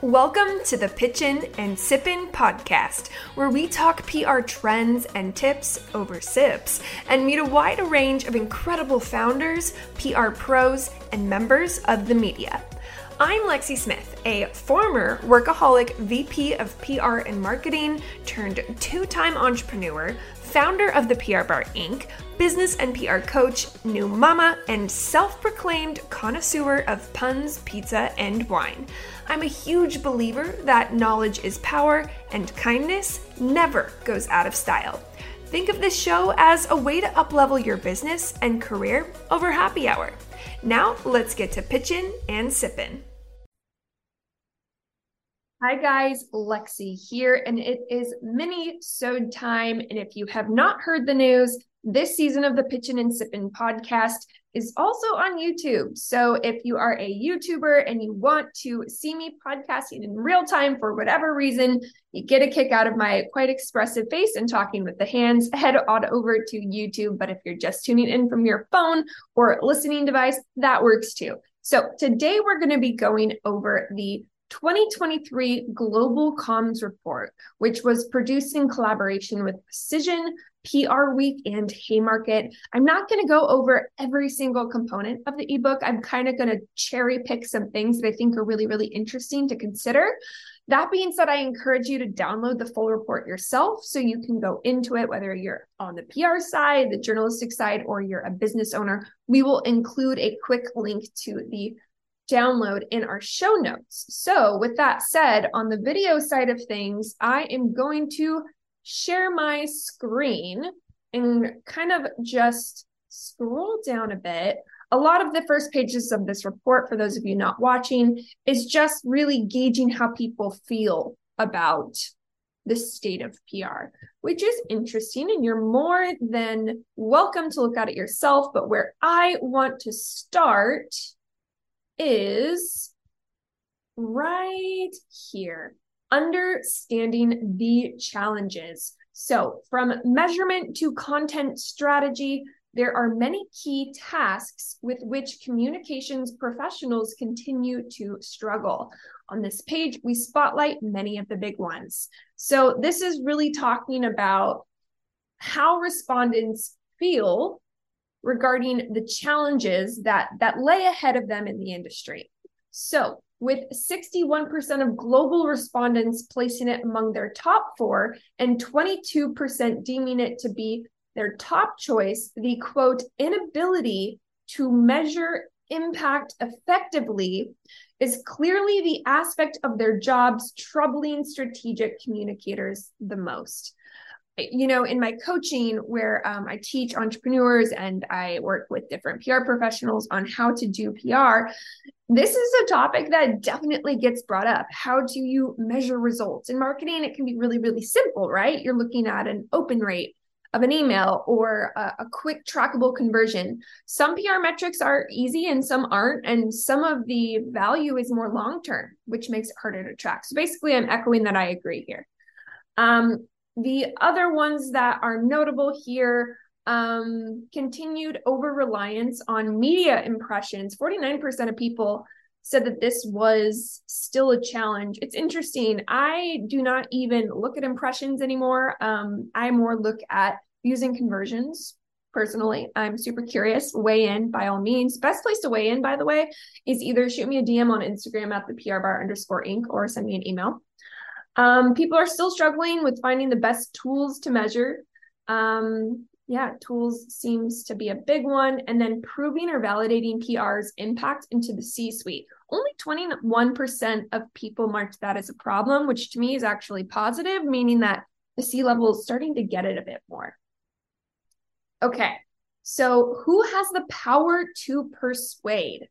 Welcome to the Pitchin' and Sippin' podcast, where we talk PR trends and tips over sips and meet a wide range of incredible founders, PR pros, and members of the media. I'm Lexie Smith, a former workaholic VP of PR and marketing turned two time entrepreneur, founder of the PR Bar Inc., business and PR coach, new mama, and self proclaimed connoisseur of puns, pizza, and wine. I'm a huge believer that knowledge is power and kindness never goes out of style. Think of this show as a way to uplevel your business and career over happy hour. Now, let's get to pitching and sipping. Hi guys, Lexie here, and it is minisode time. And if you have not heard the news, this season of the Pitchin' and Sippin' podcast is also on YouTube. So if you are a YouTuber and you want to see me podcasting in real time for whatever reason, you get a kick out of my quite expressive face and talking with the hands, head on over to YouTube. But if you're just tuning in from your phone or listening device, that works too. So today we're going to be going over the 2023 Global Comms Report, which was produced in collaboration with Cision, PR Week, and Haymarket. I'm not going to go over every single component of the ebook. I'm kind of going to cherry pick some things that I think are really, really interesting to consider. That being said, I encourage you to download the full report yourself so you can go into it, whether you're on the PR side, the journalistic side, or you're a business owner. We will include a quick link to the download in our show notes. So, with that said, on the video side of things, I am going to share my screen and kind of just scroll down a bit. A lot of the first pages of this report, for those of you not watching, is just really gauging how people feel about the state of PR, which is interesting. And you're more than welcome to look at it yourself. But where I want to start is right here understanding the challenges. So, from measurement to content strategy, there are many key tasks with which communications professionals continue to struggle. On this page, we spotlight many of the big ones. So, this is really talking about how respondents feel regarding the challenges that that lay ahead of them in the industry. So, with 61% of global respondents placing it among their top 4 and 22% deeming it to be their top choice, the quote inability to measure impact effectively is clearly the aspect of their jobs troubling strategic communicators the most you know, in my coaching where um, I teach entrepreneurs and I work with different PR professionals on how to do PR, this is a topic that definitely gets brought up. How do you measure results? In marketing, it can be really, really simple, right? You're looking at an open rate of an email or a, a quick trackable conversion. Some PR metrics are easy and some aren't. And some of the value is more long term, which makes it harder to track. So basically, I'm echoing that I agree here. Um, the other ones that are notable here um, continued over reliance on media impressions. 49% of people said that this was still a challenge. It's interesting. I do not even look at impressions anymore. Um, I more look at using conversions personally. I'm super curious. Weigh in by all means. Best place to weigh in, by the way, is either shoot me a DM on Instagram at the PR bar underscore inc or send me an email. Um, people are still struggling with finding the best tools to measure. Um, yeah, tools seems to be a big one. And then proving or validating PR's impact into the C suite. Only 21% of people marked that as a problem, which to me is actually positive, meaning that the C level is starting to get it a bit more. Okay, so who has the power to persuade?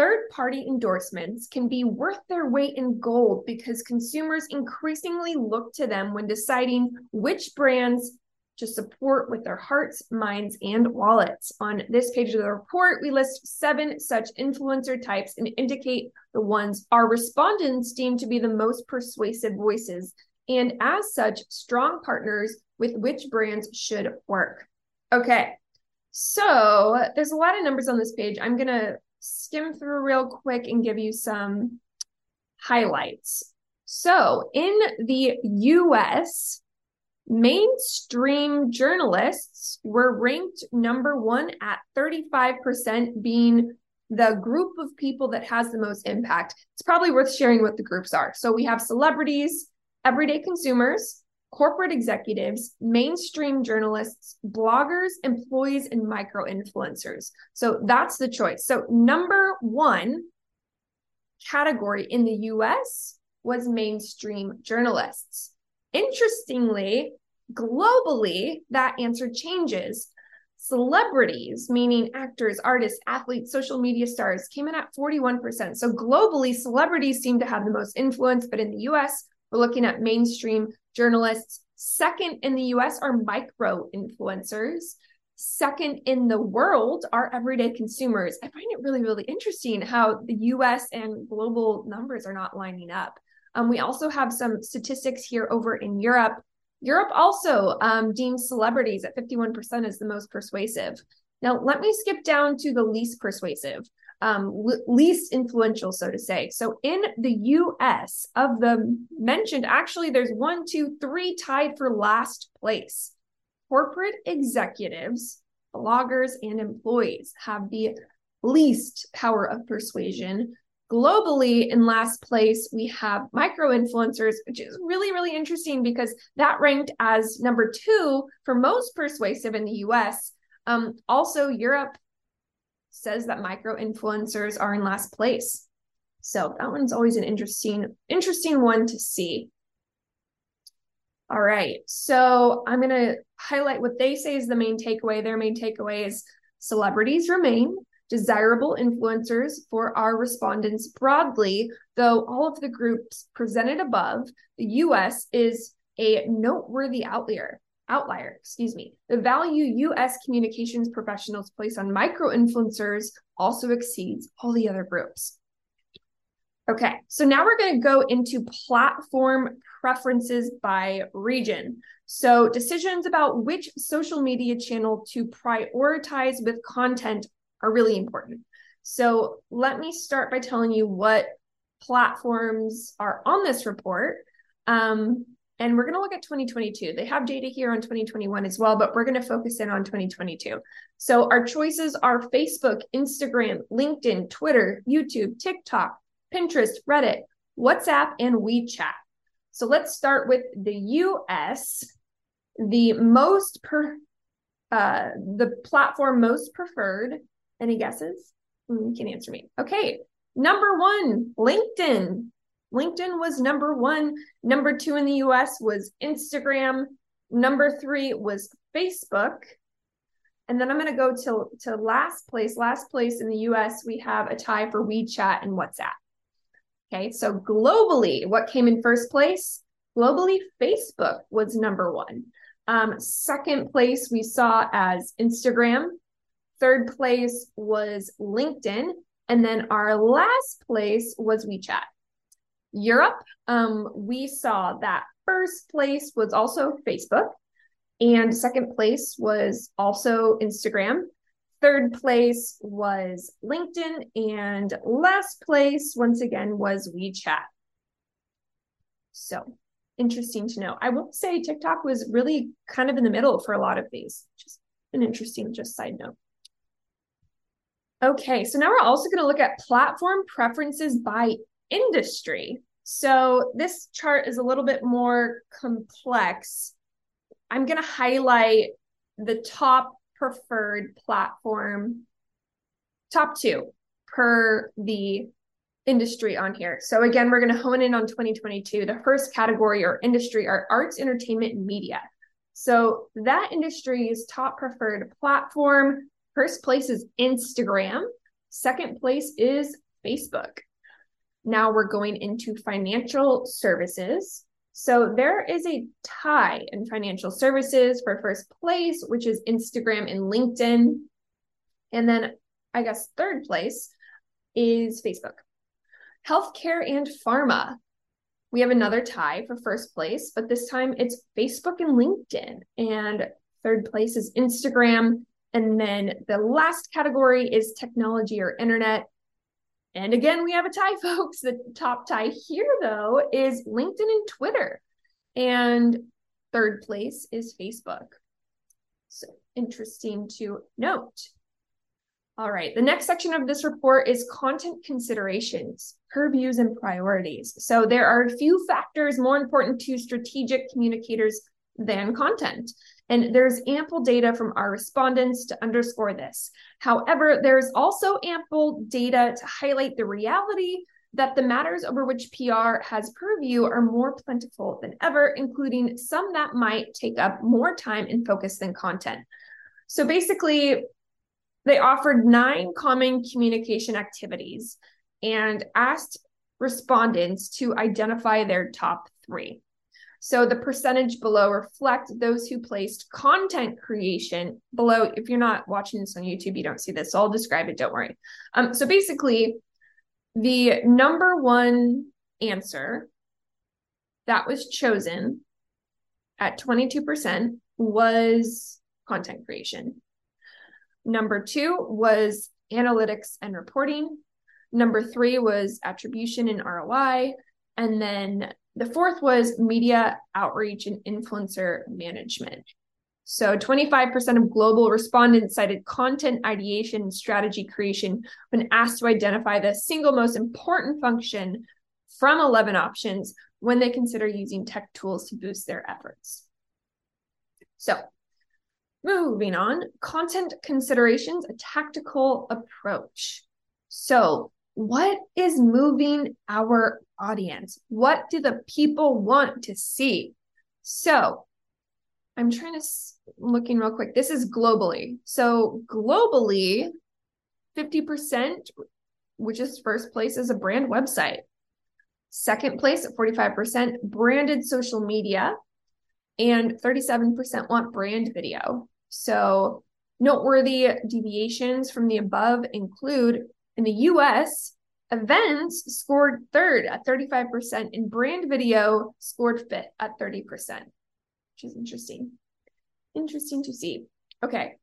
Third party endorsements can be worth their weight in gold because consumers increasingly look to them when deciding which brands to support with their hearts, minds, and wallets. On this page of the report, we list seven such influencer types and indicate the ones our respondents deem to be the most persuasive voices, and as such, strong partners with which brands should work. Okay, so there's a lot of numbers on this page. I'm going to skim through real quick and give you some highlights. So in the US, mainstream journalists were ranked number one at 35%, being the group of people that has the most impact. It's probably worth sharing what the groups are. So we have celebrities, everyday consumers, corporate executives, mainstream journalists, bloggers, employees, and micro influencers. So that's the choice. So, number one category in the US was mainstream journalists. Interestingly, globally, that answer changes. Celebrities, meaning actors, artists, athletes, social media stars, came in at 41%. So globally, celebrities seem to have the most influence, but in the US, we're looking at mainstream journalists. Second in the US are micro influencers. Second in the world are everyday consumers. I find it really, really interesting how the US and global numbers are not lining up. Um, we also have some statistics here over in Europe. Europe also um, deems celebrities at 51% as the most persuasive. Now, let me skip down to the least persuasive um, least influential, so to say. So in the US, of the mentioned, actually, there's one, two, three tied for last place. Corporate executives, bloggers, and employees have the least power of persuasion. Globally, in last place, we have micro influencers, which is really, really interesting because that ranked as number two for most persuasive in the US. Um, also, Europe says that micro influencers are in last place. So that one's always an interesting, interesting one to see. All right. So I'm going to highlight what they say is the main takeaway. Their main takeaway is celebrities remain desirable influencers for our respondents broadly, though all of the groups presented above, the US is a noteworthy outlier outlier, excuse me. The value US communications professionals place on micro influencers also exceeds all the other groups. Okay, so now we're going to go into platform preferences by region. So, decisions about which social media channel to prioritize with content are really important. So, let me start by telling you what platforms are on this report. Um, and we're going to look at 2022. They have data here on 2021 as well, but we're going to focus in on 2022. So our choices are Facebook, Instagram, LinkedIn, Twitter, YouTube, TikTok, Pinterest, Reddit, WhatsApp, and WeChat. So let's start with the US. The most per uh, the platform most preferred. Any guesses? Hmm, you can answer me. Okay. Number one, LinkedIn. LinkedIn was number one. Number two in the US was Instagram. Number three was Facebook. And then I'm going to go to, to last place. Last place in the US, we have a tie for WeChat and WhatsApp. Okay, so globally, what came in first place? Globally, Facebook was number one. Um, second place we saw as Instagram. Third place was LinkedIn. And then our last place was WeChat. Europe, um, we saw that first place was also Facebook, and second place was also Instagram. Third place was LinkedIn, and last place, once again, was WeChat. So interesting to know. I will say TikTok was really kind of in the middle for a lot of these. Just an interesting, just side note. Okay, so now we're also going to look at platform preferences by industry. So this chart is a little bit more complex. I'm going to highlight the top preferred platform, top two per the industry on here. So again, we're going to hone in on 2022. The first category or industry are arts, entertainment, and media. So that industry's top preferred platform. First place is Instagram. Second place is Facebook. Now we're going into financial services. So there is a tie in financial services for first place, which is Instagram and LinkedIn. And then I guess third place is Facebook. Healthcare and pharma. We have another tie for first place, but this time it's Facebook and LinkedIn. And third place is Instagram. And then the last category is technology or internet. And again, we have a tie, folks. The top tie here, though, is LinkedIn and Twitter. And third place is Facebook. So interesting to note. All right, the next section of this report is content considerations, purviews, and priorities. So there are a few factors more important to strategic communicators than content. And there's ample data from our respondents to underscore this. However, there's also ample data to highlight the reality that the matters over which PR has purview are more plentiful than ever, including some that might take up more time and focus than content. So basically, they offered nine common communication activities and asked respondents to identify their top three. So the percentage below reflect those who placed content creation below. If you're not watching this on YouTube, you don't see this. So I'll describe it. Don't worry. Um, so basically, the number one answer that was chosen at 22% was content creation. Number two was analytics and reporting. Number three was attribution and ROI. And then the fourth was media outreach and influencer management. So 25% of global respondents cited content ideation and strategy creation when asked to identify the single most important function from 11 options when they consider using tech tools to boost their efforts. So moving on, content considerations, a tactical approach. So what is moving our audience? What do the people want to see? So I'm trying to looking real quick. This is globally. So globally, 50%, which is first place, is a brand website. Second place at 45%, branded social media. And 37% want brand video. So noteworthy deviations from the above include in the US, events scored third at 35%, and brand video scored fifth at 30%, which is interesting. Interesting to see. Okay.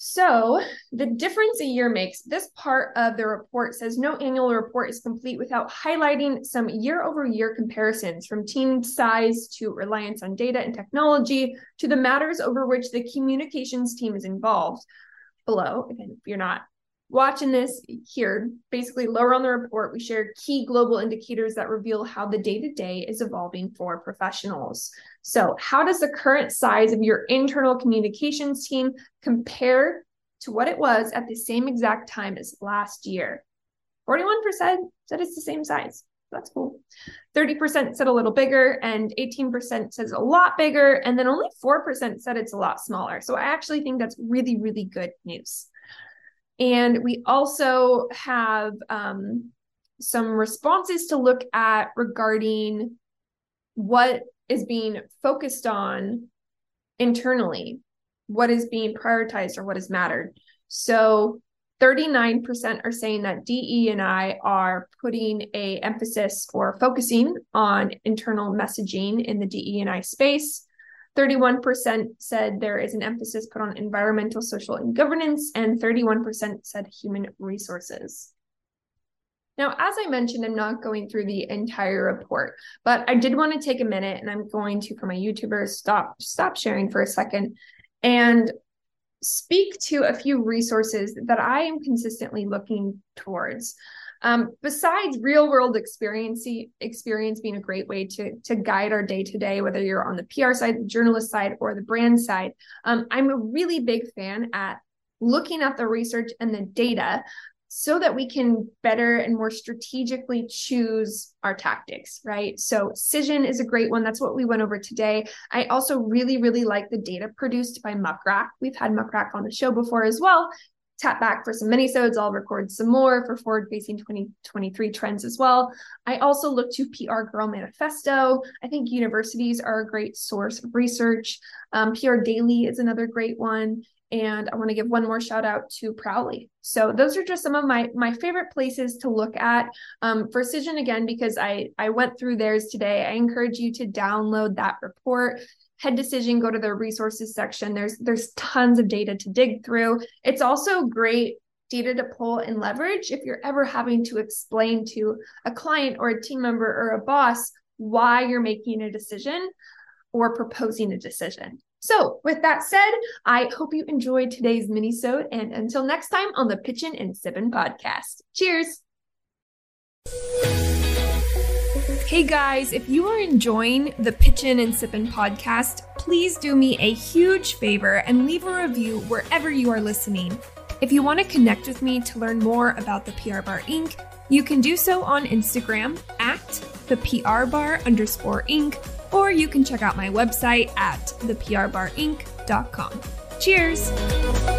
So, the difference a year makes. This part of the report says no annual report is complete without highlighting some year over year comparisons from team size to reliance on data and technology to the matters over which the communications team is involved. Below, again, if you're not watching this here, basically lower on the report, we share key global indicators that reveal how the day to day is evolving for professionals. So, how does the current size of your internal communications team compare to what it was at the same exact time as last year? 41% said it's the same size. That's cool. 30% said a little bigger, and 18% says a lot bigger, and then only 4% said it's a lot smaller. So, I actually think that's really, really good news. And we also have um, some responses to look at regarding what is being focused on internally, what is being prioritized or what is mattered. So 39% are saying that DE and I are putting a emphasis or focusing on internal messaging in the DE and I space. 31% said there is an emphasis put on environmental, social, and governance, and 31% said human resources. Now, as I mentioned, I'm not going through the entire report, but I did want to take a minute and I'm going to, for my YouTubers, stop stop sharing for a second and speak to a few resources that I am consistently looking towards. Um, besides real world experience, experience being a great way to, to guide our day to day, whether you're on the PR side, the journalist side, or the brand side, um, I'm a really big fan at looking at the research and the data so that we can better and more strategically choose our tactics, right? So, Cision is a great one. That's what we went over today. I also really, really like the data produced by Muck Rack. We've had Muck Rack on the show before as well tap back for some minisodes. I'll record some more for forward facing 2023 trends as well. I also look to PR Girl Manifesto. I think universities are a great source of research. Um, PR Daily is another great one. And I want to give one more shout out to Prowly. So those are just some of my my favorite places to look at um, for Cision again because I I went through theirs today. I encourage you to download that report head decision go to the resources section there's there's tons of data to dig through it's also great data to pull and leverage if you're ever having to explain to a client or a team member or a boss why you're making a decision or proposing a decision. So, with that said, I hope you enjoyed today's mini-sode and until next time on the Pitchin' and Sippin' podcast. Cheers. Hey guys, if you are enjoying the Pitchin' and Sippin' podcast, please do me a huge favor and leave a review wherever you are listening. If you want to connect with me to learn more about the PR Bar Inc., you can do so on Instagram at the PR Bar underscore Inc or you can check out my website at theprbarinc.com. Cheers!